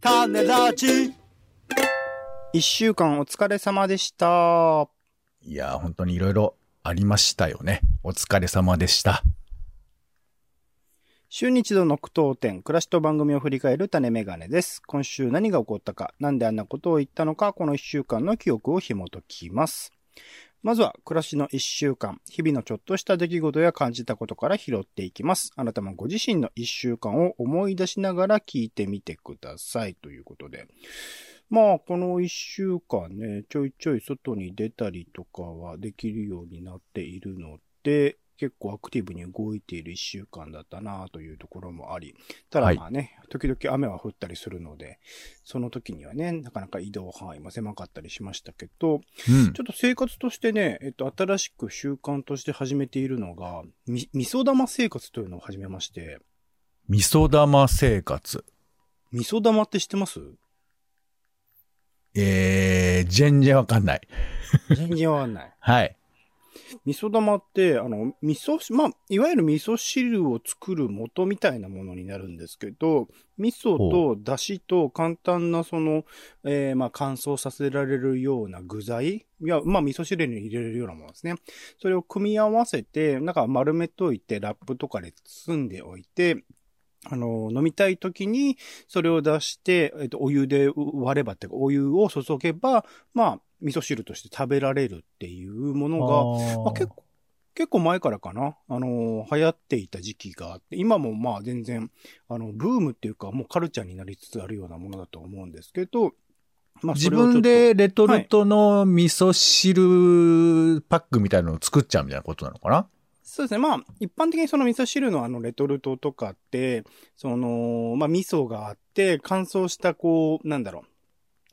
種ラジ一週間お疲れ様でした。いやー、本当にいろいろありましたよね。お疲れ様でした。週に一度の苦闘点、暮らしと番組を振り返る種メガネです。今週何が起こったか、なんであんなことを言ったのか、この一週間の記憶を紐解きます。まずは、暮らしの一週間、日々のちょっとした出来事や感じたことから拾っていきます。あなたもご自身の一週間を思い出しながら聞いてみてください。ということで。まあ、この一週間ね、ちょいちょい外に出たりとかはできるようになっているので、結構アクティブに動いている一週間だったなというところもあり、ただまあね、時々雨は降ったりするので、その時にはね、なかなか移動範囲も狭かったりしましたけど、うんちょ。っと生活としてね、えっと、新しく習慣として始めているのが、み、味噌玉生活というのを始めまして、味噌玉生活？味噌玉って知ってます？えー、全然わかんない。全然わかんない。はい。味噌玉って、あの、味噌し、まあ、いわゆる味噌汁を作る元みたいなものになるんですけど、味噌と出汁と簡単なその、えーまあ、乾燥させられるような具材いや、まあ、味噌汁に入れれるようなものですね。それを組み合わせて、なんか丸めといて、ラップとかで包んでおいて、あの、飲みたい時に、それを出して、えっと、お湯で割ればっていうか、お湯を注げば、まあ、味噌汁として食べられるっていうものが、まあ、結構、結構前からかなあのー流行っていた時期があって、今もまあ全然、あの、ブームっていうか、もうカルチャーになりつつあるようなものだと思うんですけど、まあ、自分でレトルトの味噌汁パックみたいなのを作っちゃうみたいなことなのかな？そうですね。まあ、一般的にその味噌汁のあのレトルトとかって、その、まあ味噌があって、乾燥したこう、なんだろう。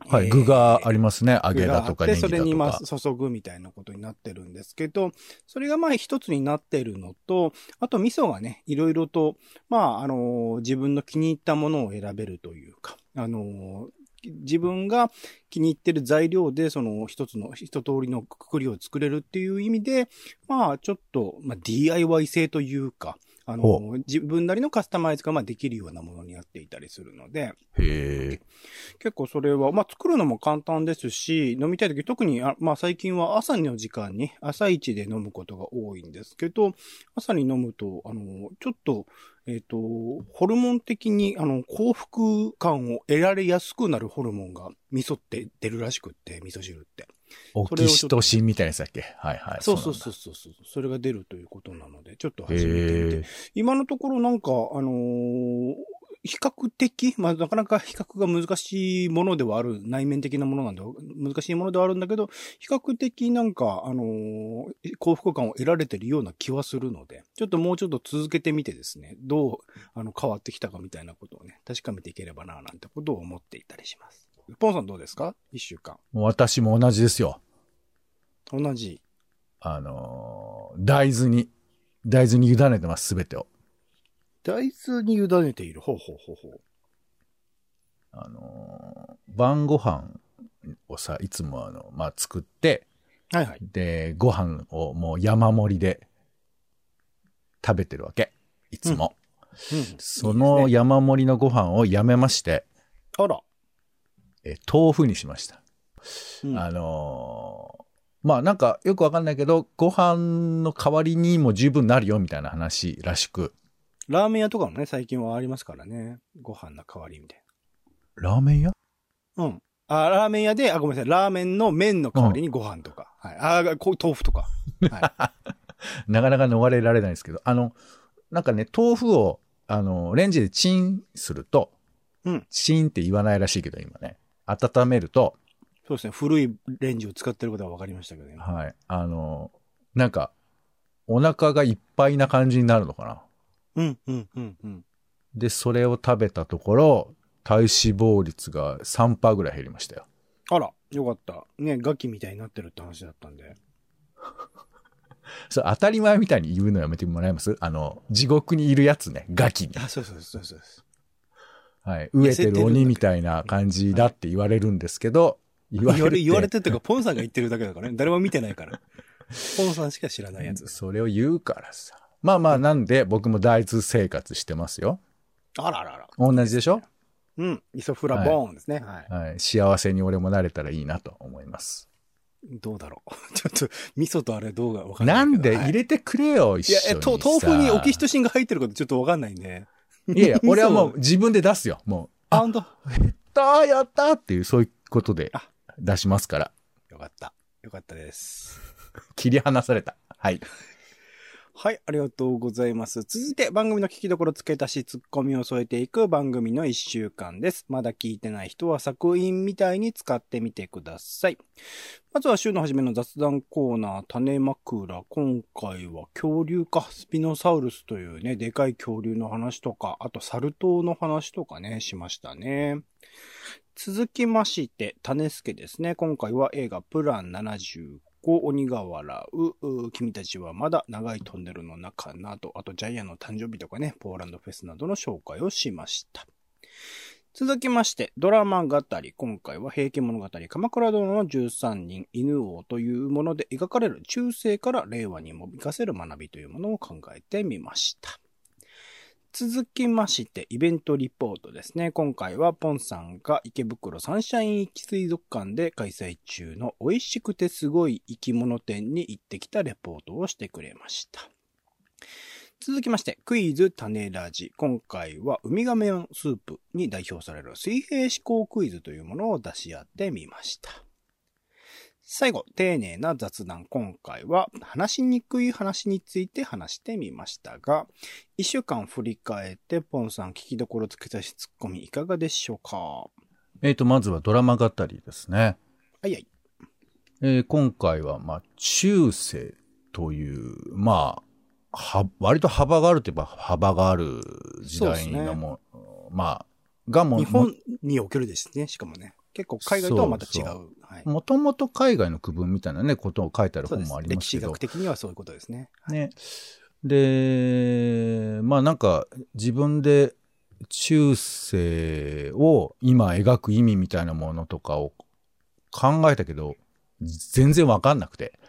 はい、えー具がありますね。揚げだとかネギだとか。にまあ注ぐみたいなことになってるんですけど、それがまあ一つになってるのと、あと味噌がね、いろいろと、まああの、自分の気に入ったものを選べるというか、あの、自分が気に入ってる材料で、その一つの、一通りのくくりを作れるっていう意味で、まあちょっと、まあ DIY 性というか、あほの、自分なりのカスタマイズがまあできるようなものになっていたりするので、へえ。結構それは、まあ作るのも簡単ですし、飲みたい時、特に、あまあ最近は朝の時間に、朝一で飲むことが多いんですけど、朝に飲むと、あの、ちょっと、えっ、と、ホルモン的に、あの、幸福感を得られやすくなるホルモンが、味噌って出るらしくって、味噌汁って。オキシトシンみたいなやつだっけ？はいはい。そうそうそううそうそう。それが出るということなので、ちょっと。始めてみて。今のところなんか、あのー比較的、まあ、なかなか 比較が難しいものではある、内面的なものなんで、難しいものではあるんだけど、比較的なんか、あのー幸福感を得られてるような気はするので、ちょっともうちょっと続けてみてですね、どう、あの、変わってきたかみたいなことをね、確かめていければな、なんてことを思っていたりします。ポンさんどうですか？一週間。もう私も同じですよ。同じ。あのー大豆に、大豆に委ねてます、すべてを。大豆に委ねている。ほうほうほうほう。あのー晩ご飯をさ、いつもあの、まあ、作って、はいはい。で、ご飯をもう山盛りで食べてるわけ。いつも。うん。そのいいですね山盛りのご飯をやめまして、あら。え豆腐にしました。うんあのーまあなんかよくわかんないけど、ご飯の代わりにも十分なるよみたいな話らしく。ラーメン屋とかもね、最近はありますからね。ご飯の代わりみたいラーメン屋？な。うん。あ、ラーメン屋で、あ、ごめんなさい。ラーメンの麺の代わりにご飯とか。はい。あ、こう豆腐とか。は なかなか逃れられないですけど、あの、なんかね、豆腐を、あの、レンジでチンすると、うんチンって言わないらしいけど、今ね。温めると、い。そうですね。古いレンジを使ってることは分かりましたけどね。はい。あの、なんか、お腹がいっぱいな感じになるのかな。うん、うん、うん、うん。で、それを食べたところ、体脂肪率が3%ぐらい減りましたよ。あら、よかった。ね、ガキみたいになってるって話だったんで。それ当たり前みたいに言うのやめてもらえます？あの、地獄にいるやつね、ガキに。あ、そうそうそうそうです。はい。飢えてる鬼みたいな感じだって言われるんですけど、言われて言われ、言われてっていうか、ポンさんが言ってるだけだからね。誰も見てないから。ポンさんしか知らないやつ。それを言うからさ。まあまあ、なんで僕も大豆生活してますよ。あらあらあら。同じでしょ？うん。イソフラボーンですね。はい。はい。幸せに俺もなれたらいいなと思います。どうだろう。ちょっと、味噌とあれどうかわかんないなんで入れてくれよ、一いや、緒にえとさ。豆腐にオキシトシンが入ってることちょっとわかんないね。いやいや、俺はもう自分で出すよ。もう、あ、ほんとやったーやったーっていう、そういうことであ出しますから。よかった。よかったです。切り離された。はい。はい、ありがとうございます。続いて番組の聞きどころ付け足しツッコミを添えていく番組の一週間です。まだ聞いてない人は作品みたいに使ってみてください。まずは週の初めの雑談コーナー、種枕。今回は恐竜か、スピノサウルスというね、でかい恐竜の話とか、あとサル痘の話とかね、しましたね。続きまして、種助ですね。今回は映画プラン75鬼が笑う、君たちはまだ長いトンネルの中など、あとジャイアンの誕生日とかね、ポーランドフェスなどの紹介をしました。続きまして、ドラマ語り。今回は平家物語、鎌倉殿の13人、犬王というもので描かれる中世から令和にも活かせる学びというものを考えてみました。続きまして、イベントリポートですね。今回はポンさんが池袋サンシャイン行き水族館で開催中の美味しくてすごい生き物店に行ってきたレポートをしてくれました。続きまして、クイズ種ラジ。今回はウミガメのスープに代表される水平思考クイズというものを出し合ってみました。最後、丁寧な雑談。今回は話しにくい話について話してみましたが、一週間振り返って、ポンさん聞きどころつけたしツッコミいかがでしょうか？はえっ、と、まずはドラマ語りですね。いはい。えー今回は、まあ、中世という、まあ、は、割と幅があるといえば幅がある時代のも、まあ、がも、日本におけるですね、しかもね。結構海外とはまた違う。もともと海外の区分みたいなね、ことを書いてある本もあ。りま歴史すけど。学的にはそういうことですね。ね。で、まあなんか自分で中世を今描く意味みたいなものとかを考えたけど、全然わかんなくて。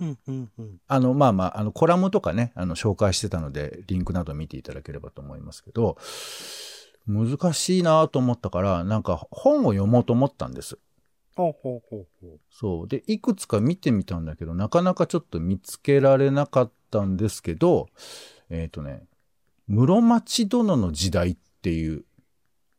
うん、うん、うん。あの、まあまあ、あの、コラムとかね、あの、紹介してたので、リンクなど見ていただければと思いますけど、難しいなと思ったから、なんか本を読もうと思ったんです。ほうほうほうほう。そう。で、いくつか見てみたんだけど、なかなかちょっと見つけられなかったんですけど、えっ、とね、室町殿の時代っていう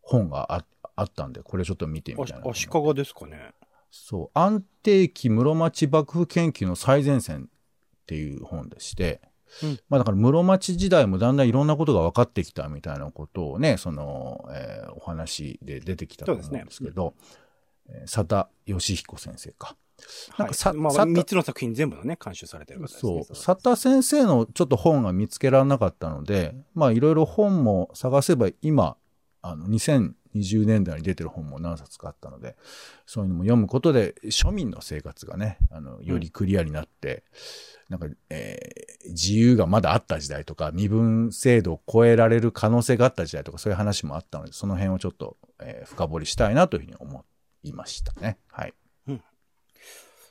本がああったんで、これちょっと見てみたいな。足利ですかね。そう。安定期室町幕府研究の最前線っていう本でして、うんまあだから室町時代もだんだんいろんなことが分かってきたみたいなことをね、その、えーお話で出てきたと思うんですけど、えー佐田義彦先生か。なんかさはい、まあ、さ三つの作品全部のね、監修されてる方ですね。そう。佐田先生のちょっと本が見つけられなかったので、まあいろいろ本も探せば今、あの、2020年代に出てる本も何冊かあったので、そういうのも読むことで庶民の生活がね、あの、よりクリアになって、なんか、えー自由がまだあった時代とか、身分制度を超えられる可能性があった時代とか、そういう話もあったので、その辺をちょっと、えー深掘りしたいなというふうに思いましたね。はい。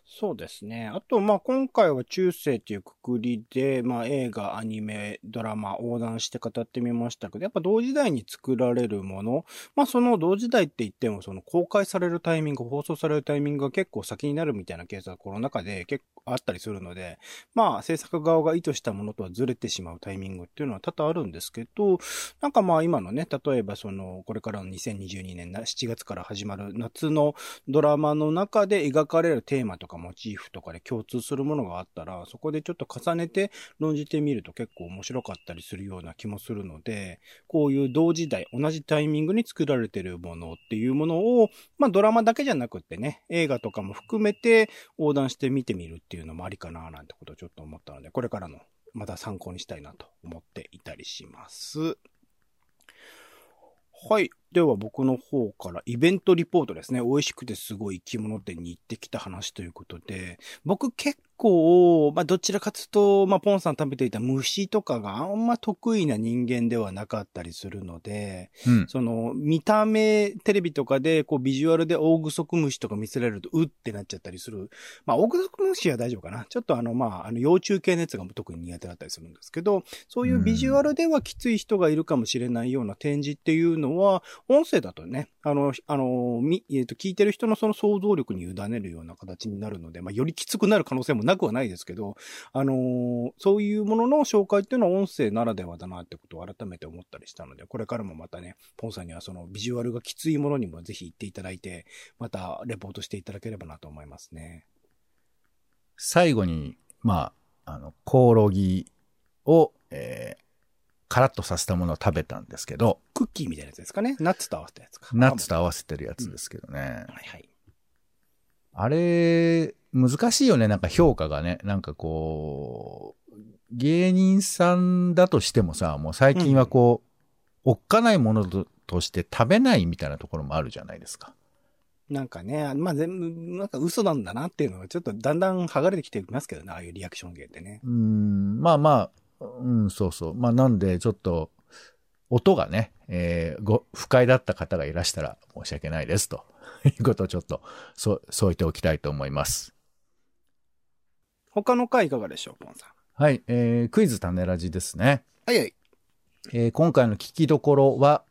そうですね。あと、まあ、今回は中世というくくりで、まあ、映画、アニメ、ドラマ、横断して語ってみましたけど、やっぱ同時代に作られるもの、まあ、その同時代って言っても、その公開されるタイミング、放送されるタイミングが結構先になるみたいなケースがこの中で結あったりするので、まあ、制作側が意図したものとはずれてしまうタイミングっていうのは多々あるんですけど、なんかまあ、今のね、例えばその、これからの2022年7月から始まる夏のドラマの中で描かれるテーマとかモチーフとかで共通するものがあったら、そこでちょっと重ねて論じてみると結構面白かったりするような気もするので、こういう同時代、同じタイミングに作られてるものっていうものを、まあドラマだけじゃなくってね、映画とかも含めて横断して見てみるっていうていうのもありかななんてことをちょっと思ったので、これからのまた参考にしたいなと思っていたりします。はい。では僕の方からイベントリポートですね。美味しくてすごい生き物店に行ってきた話ということで、僕結構、まあどちらかというと、まあポンさん食べていた虫とかがあんま得意な人間ではなかったりするので、うん。その見た目、テレビとかでこうビジュアルで大グソクムシとか見せられるとうってなっちゃったりする。まあ大グソクムシは大丈夫かな。ちょっとあのまああの幼虫系のやつが特に苦手だったりするんですけど、そういうビジュアルではきつい人がいるかもしれないような展示っていうのは、音声だとね、あの、あの、み、えっ、と、聞いてる人のその想像力に委ねるような形になるので、まあ、よりきつくなる可能性もなくはないですけど、あのーそういうものの紹介っていうのは音声ならではだなってことを改めて思ったりしたので、これからもまたね、ポンさんにはそのビジュアルがきついものにもぜひ行っていただいて、またレポートしていただければなと思いますね。最後に、まあ、あの、コオロギを、えーカラッとさせたものを食べたんですけど、クッキーみたいなやつですかね。ナッツと合わせたやつか。ナッツと合わせてるやつですけどね。はいはい。あれ、難しいよね、なんか評価がね。なんかこう、芸人さんだとしてもさ、もう最近はこう、おっかないものととして食べないみたいなところもあるじゃないですか。なんかね、まあ、全部、なんか嘘なんだなっていうのがちょっとだんだん剥がれてきてますけどね、ああいうリアクション芸ってね。うーん、まあまあ、うん、そうそう。まあなんで、ちょっと、音がね、えーご、不快だった方がいらしたら申し訳ないですと いうことをちょっと、そう、添えておきたいと思います。他の回いかがでしょう、ポンさん？はい、えー、クイズ種ラジですね。はいはい。えー今回の聞きどころは、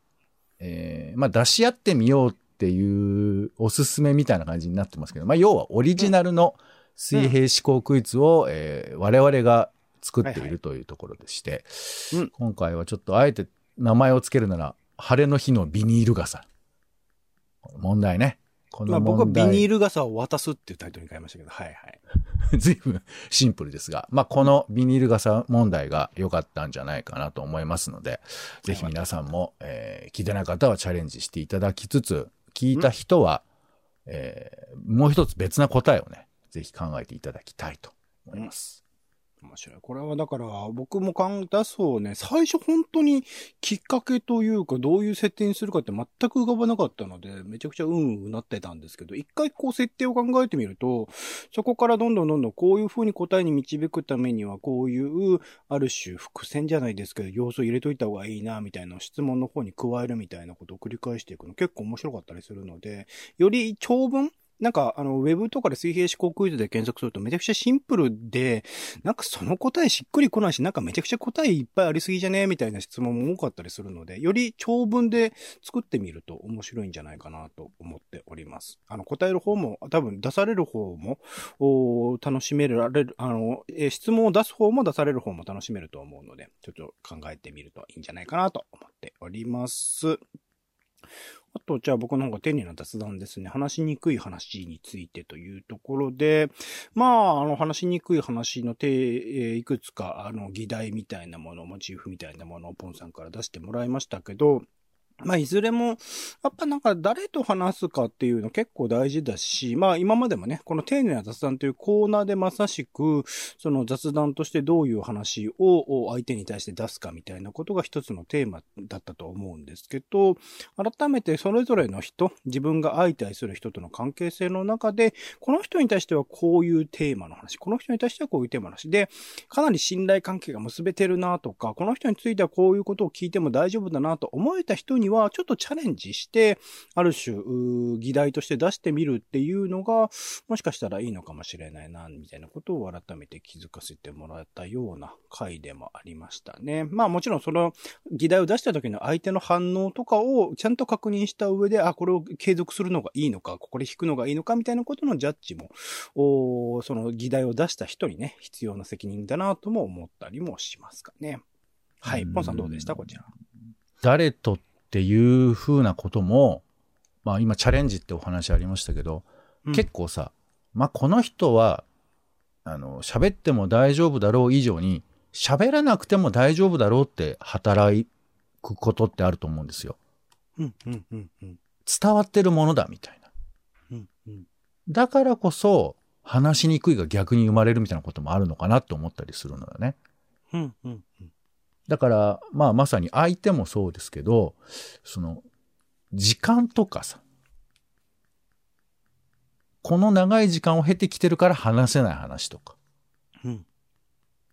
えーまあ、出し合ってみようっていうおすすめみたいな感じになってますけど、まあ、要はオリジナルの水平思考クイズを、えー我々が作っているというところでして、うん今回はちょっとあえて名前をつけるなら、晴れの日のビニール傘。問題ね。こまあの問題。僕はビニール傘を渡すっていうタイトルに変えましたけど、はいはい。随分シンプルですが、まあ、このビニール傘問題が良かったんじゃないかなと思いますので、ぜひ皆さんも、えー聞いてない方はチャレンジしていただきつつ、聞いた人は、えーもう一つ別な答えをね、ぜひ考えていただきたいと思います。面白い。これはだから、僕も考出そうね、最初本当にきっかけというか、どういう設定にするかって全く浮かばなかったので、めちゃくちゃうんうなってたんですけど、一回こう設定を考えてみると、そこからどんどんどんどんこういう風に答えに導くためには、こういう、ある種伏線じゃないですけど、要素入れといた方がいいな、みたいな質問の方に加えるみたいなことを繰り返していくの結構面白かったりするので、より長文なんか、あの、ウェブとかで水平思考クイズで検索するとめちゃくちゃシンプルで、なんかその答えしっくりこないし、なんかめちゃくちゃ答えいっぱいありすぎじゃねみたいな質問も多かったりするので、より長文で作ってみると面白いんじゃないかなと思っております。あの、答える方も、多分出される方も、お楽しめられる、あの、え質問を出す方も出される方も楽しめると思うので、ちょっと考えてみるといいんじゃないかなと思っております。あと、じゃあ僕の方が丁寧な雑談ですね。話しにくい話についてというところで、まあ、あの、話しにくい話の手、えいくつか、あの、議題みたいなもの、モチーフみたいなものをポンさんから出してもらいましたけど、まあ、いずれも、やっぱなんか誰と話すかっていうの結構大事だし、まあ今までもね、この丁寧な雑談というコーナーでまさしく、その雑談としてどういう話を相手に対して出すかみたいなことが一つのテーマだったと思うんですけど、改めてそれぞれの人、自分が相対する人との関係性の中で、この人に対してはこういうテーマの話、この人に対してはこういうテーマの話で、かなり信頼関係が結べてるなとか、この人についてはこういうことを聞いても大丈夫だなと思えた人には、ちょっとチャレンジして、ある種、議題として出してみるっていうのが、もしかしたらいいのかもしれないな、みたいなことを改めて気づかせてもらったような回でもありましたね。まあもちろんその議題を出した時の相手の反応とかをちゃんと確認した上で、あ、これを継続するのがいいのか、ここで引くのがいいのか、みたいなことのジャッジも、おーその議題を出した人にね、必要な責任だなとも思ったりもしますかね。はい。うんポンさんどうでした？こちら。誰とっていう風なことも、まあ今チャレンジってお話ありましたけど、うん結構さ、まあこの人は、あの、喋っても大丈夫だろう以上に、喋らなくても大丈夫だろうって働くことってあると思うんですよ。うん、うん、うん、うん。伝わってるものだみたいな。うん、うん。だからこそ、話しにくいが逆に生まれるみたいなこともあるのかなって思ったりするのよね。うん、うん、うん。だから、まあまさに相手もそうですけど、その、時間とかさ、この長い時間を経てきてるから話せない話とか。うん。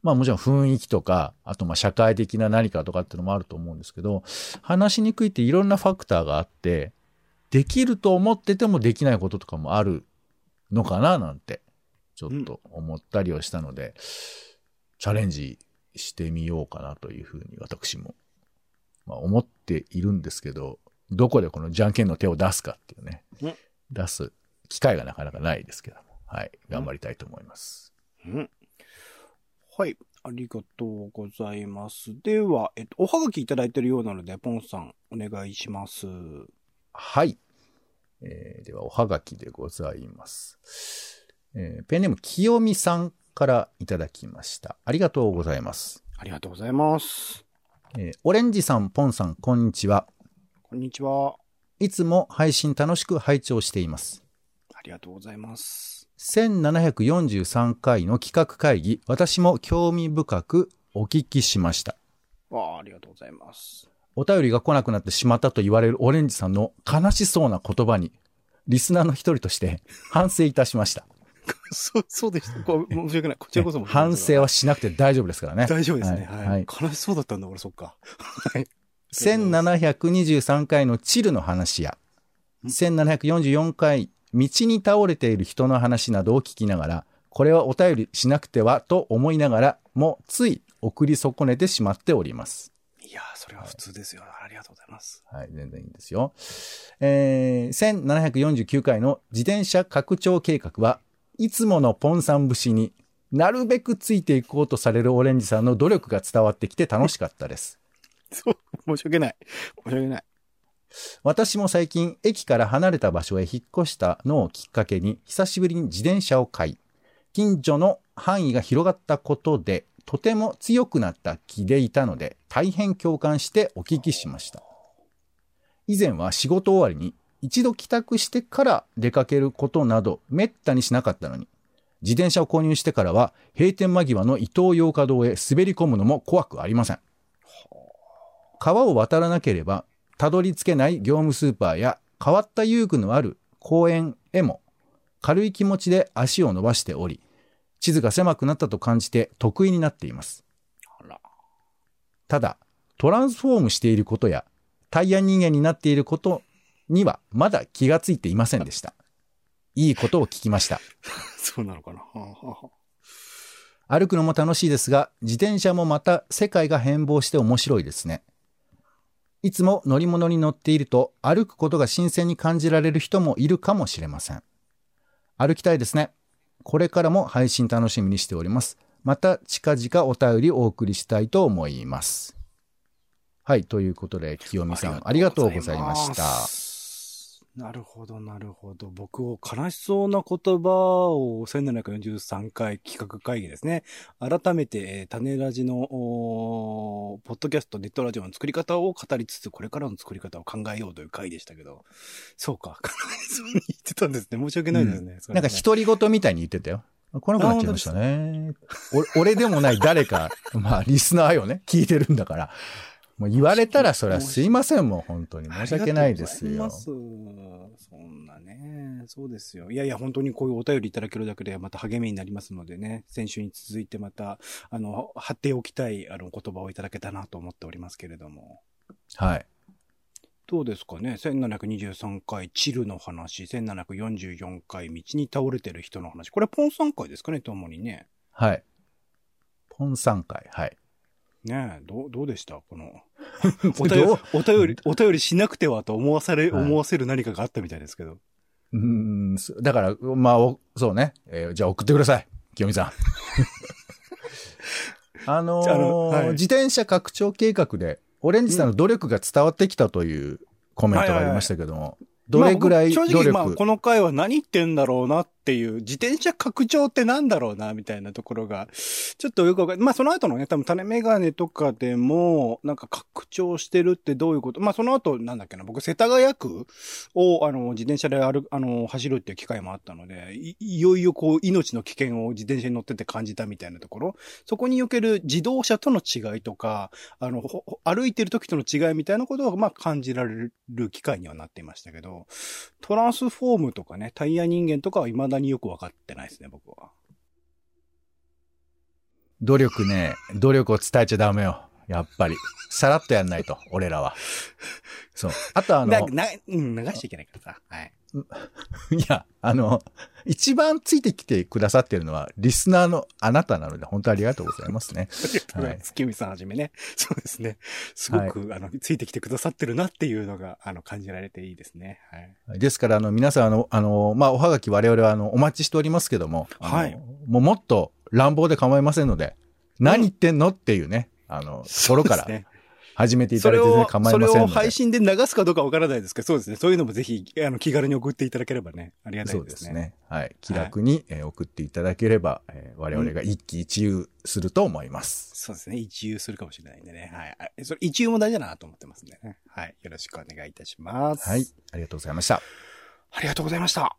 まあもちろん雰囲気とか、あとまあ社会的な何かとかっていうのもあると思うんですけど、話しにくいっていろんなファクターがあって、できると思っててもできないこととかもあるのかななんて、ちょっと思ったりはしたので、チャレンジしてみようかなというふうに私も、まあ思っているんですけど、どこでこのじゃんけんの手を出すかっていうねうん。出す機会がなかなかないですけども。はい。頑張りたいと思います。うん。はい。ありがとうございます。では、えっと、おはがきいただいてるようなので、ポンさん、お願いします。はい。えーでは、おはがきでございます。えーペンネーム、清美さんからいただきました。ありがとうございます。ありがとうございます。えーオレンジさん、ポンさん、こんにちは。こんにちは。いつも配信楽しく拝聴しています。ありがとうございます。1743回の企画会議、私も興味深くお聞きしました。わあ、ありがとうございます。お便りが来なくなってしまったと言われるオレンジさんの悲しそうな言葉に、リスナーの一人として反省いたしました。そう、そうでした。こ申し訳ない。こちらこそ申し訳ない反省はしなくて大丈夫ですからね。大丈夫ですね。ははいい。はい悲しそうだったんだ、俺、そっか。はい。1723回のチルの話や、1744回、道に倒れている人の話などを聞きながら、これはお便りしなくてはと思いながらも、つい送り損ねてしまっております。いやー、それは普通ですよ。ありがとうございます。はい、全然いいんですよ。えー、1749回の自転車拡張計画はいつものポンさん節になるべくついていこうとされるオレンジさんの努力が伝わってきて楽しかったです。そう、申し訳ない。申し訳ない。私も最近駅から離れた場所へ引っ越したのをきっかけに久しぶりに自転車を買い、近所の範囲が広がったことでとても強くなった気でいたので大変共感してお聞きしました。以前は仕事終わりに一度帰宅してから出かけることなどめったにしなかったのに、自転車を購入してからは閉店間際の伊東洋華堂へ滑り込むのも怖くありません。川を渡らなければたどり着けない業務スーパーや変わった遊具のある公園へも軽い気持ちで足を伸ばしており、地図が狭くなったと感じて得意になっています。ただ、トランスフォームしていることやタイヤ人間になっていることにはまだ気がついていませんでした。いいことを聞きました。そうなのかな。歩くのも楽しいですが、自転車もまた世界が変貌して面白いですね。いつも乗り物に乗っていると歩くことが新鮮に感じられる人もいるかもしれません。歩きたいですね。これからも配信楽しみにしております。また近々お便りお送りしたいと思います。はい、ということで、清美さん、ありがとうございました。す。なるほど、なるほど。僕を悲しそうな言葉を1743回企画会議ですね。改めて、えー種ラジの、ポッドキャスト、ネットラジオの作り方を語りつつ、これからの作り方を考えようという回でしたけど、そうか、悲しそうに言ってたんですね。申し訳ないですね。それなんねか独り言みたいに言ってたよ。来なくなっちゃいましたね。お俺でもない誰か、まあリスナーよね、聞いてるんだから。もう言われたらそれはすいませんもん、本当に。申し訳ないですよそんなね。そうですよ。いやいや、本当にこういうお便りいただけるだけでまた励みになりますのでね、先週に続いてまた、あの、貼っておきたい、あの、言葉をいただけたなと思っておりますけれども。はい。どうですかね ?1723 回、チルの話、1744回、道に倒れてる人の話。これ、ポン3回ですかね、ともにね。はい。ポン3回。はい。ねえ、どう、どうでした？この、お便り、お便り、お便りしなくてはと思わされ、はい思わせる何かがあったみたいですけど。うーん、そだから、まあ、おそうね。えーじゃあ送ってください。清美さん。あのーああのはい自転車拡張計画で、オレンジさんの努力が伝わってきたというコメントがありましたけども、どれぐらいまあ努力、僕正直、まあ、この回は何言ってんだろうなっっていう、自転車拡張ってなんだろうな、みたいなところが、ちょっとよくわかんまあ、その後のね、多分種メガネとかでも、なんか拡張してるってどういうことまあ、その後、なんだっけな、僕、世田谷区を、あの、自転車で歩、あの、走るっていう機会もあったので、いいよいよこう、命の危険を自転車に乗ってて感じたみたいなところ、そこにおける自動車との違いとか、あの、歩いてる時との違いみたいなことを、まあ、感じられる機会にはなっていましたけど、トランスフォームとかね、タイヤ人間とかは未だによくわかってないですね、僕は。努力ね、努力を伝えちゃダメよ。やっぱり。さらっとやんないと、俺らは。そう。あとあの、な、な、うん、流しちゃいけないからさ。はい。いや、あの、一番ついてきてくださってるのは、リスナーのあなたなので、本当ありがとうございますね。ありがとうございます。キムさんはじめね。そうですね。すごく、あの、ついてきてくださってるなっていうのが、あの、感じられていいですね。はい。ですから、あの、皆さん、あの、あの、まあ、おはがき我々は、あの、お待ちしておりますけども、はいもうもっと乱暴で構いませんので、何言ってんのっていうね、あの、ところから始めていただいて全然、構いそれませんので。を配信で流すかどうかわからないですけど、そうですね。そういうのもぜひ、あの、気軽に送っていただければね、ありがたそいうでね。ですすね。はい。気楽に、えー送っていただければ、えー我々が一喜一憂すると思います。そうですね。一憂するかもしれないんでね。はいあ。それ一憂も大事だなと思ってますんでね。はい。よろしくお願いいたします。はい。ありがとうございました。ありがとうございました。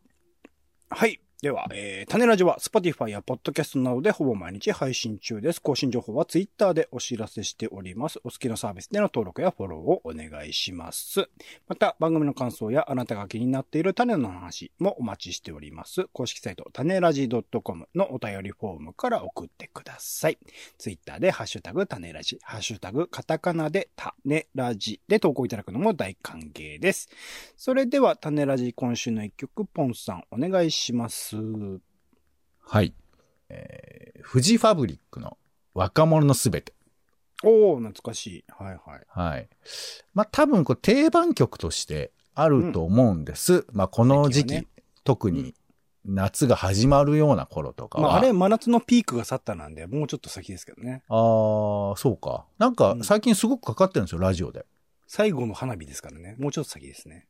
はい。では、えー、種ラジは Spotify や Podcast などでほぼ毎日配信中です。更新情報は Twitter でお知らせしております。お好きなサービスでの登録やフォローをお願いします。また、番組の感想やあなたが気になっている種の話もお待ちしております。公式サイト、種ラジ .com のお便りフォームから送ってください。Twitter でハッシュタグ種ラジ、ハッシュタグカタカナで種ラジで投稿いただくのも大歓迎です。それでは、種ラジ今週の一曲、ポンさん、お願いします。はい。えー、富士ファブリックの若者のすべて。おー、懐かしい。はいはい。はい。まあ、多分こう定番曲としてあると思うんです。まあ、この時期、最近特に夏が始まるような頃とかは。まあ、あれ、真夏のピークが去ったなんで、もうちょっと先ですけどね。あーそうか。なんかうん最近すごくかかってるんですよ、ラジオで。最後の花火ですからね。もうちょっと先ですね。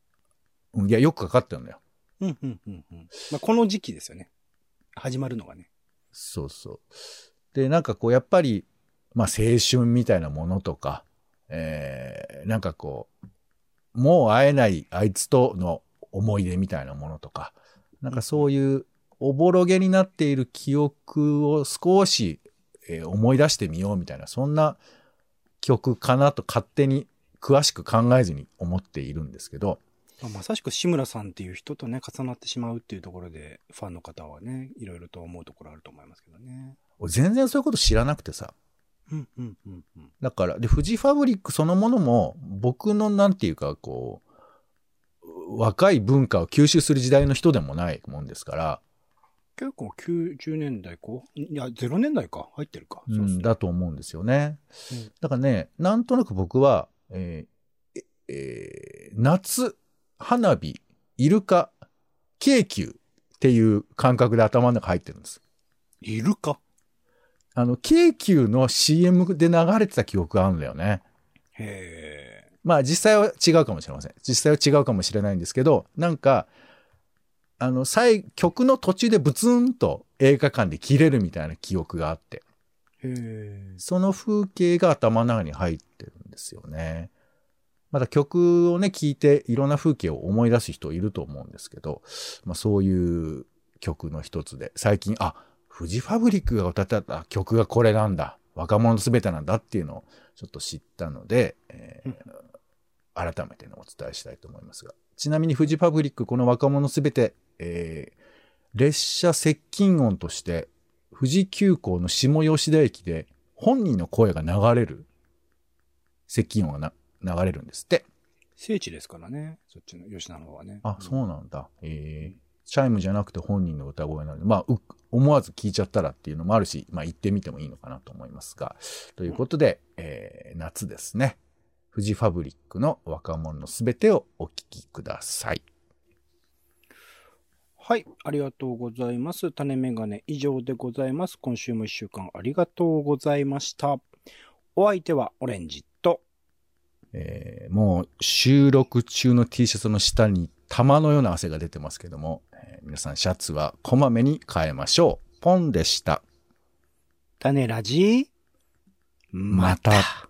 うんいや、よくかかってるんだよ。うん、うん、うん、うん。まあ、この時期ですよね。始まるのがね。そうそう。で、なんかこう、やっぱり、まあ、青春みたいなものとか、えー、なんかこう、もう会えないあいつとの思い出みたいなものとか、なんかそういうおぼろげになっている記憶を少し、えー思い出してみようみたいな、そんな曲かなと勝手に詳しく考えずに思っているんですけど、まさしく志村さんっていう人とね、重なってしまうっていうところで、ファンの方はね、いろいろと思うところあると思いますけどね。俺全然そういうこと知らなくてさ、うん、うん、うん、うん。だから、で、富士ファブリックそのものも、僕のなんていうか、こう、若い文化を吸収する時代の人でもないもんですから、結構90年代後いや、0年代か。入ってるか。うだと思うんですよね。うんだからね、なんとなく僕は、えーええー夏、花火、イルカ、京急っていう感覚で頭の中入ってるんです。いるかあの、京急の CM で流れてた記憶があるんだよね。へえ。まあ実際は違うかもしれません。実際は違うかもしれないんですけど、なんか、あの、最、曲の途中でブツンと映画館で切れるみたいな記憶があって、へえ。その風景が頭の中に入ってるんですよね。また曲をね、聴いていろんな風景を思い出す人いると思うんですけど、まあそういう曲の一つで、最近、あ、フジファブリックが歌ってた曲がこれなんだ。若者すべてなんだっていうのをちょっと知ったので、えー改めてのお伝えしたいと思いますが。ちなみにフジファブリック、この若者すべて、えー列車接近音として、富士急行の下吉田駅で本人の声が流れる、接近音がな流れるんですって。聖地ですからね。そっちの吉田の方はね。あ、そうなんだ。えーチャイムじゃなくて本人の歌声なので、まあ、う思わず聞いちゃったらっていうのもあるし、まあ、行ってみてもいいのかなと思いますが。ということで、えー夏ですね。富士ファブリックの若者のすべてをお聞きください。はい。ありがとうございます。種メガネ以上でございます。今週も一週間ありがとうございました。お相手はオレンジと、えーもう収録中の T シャツの下に玉のような汗が出てますけども、えー皆さんシャツはこまめに変えましょう。ポンでした。種ラジ？また。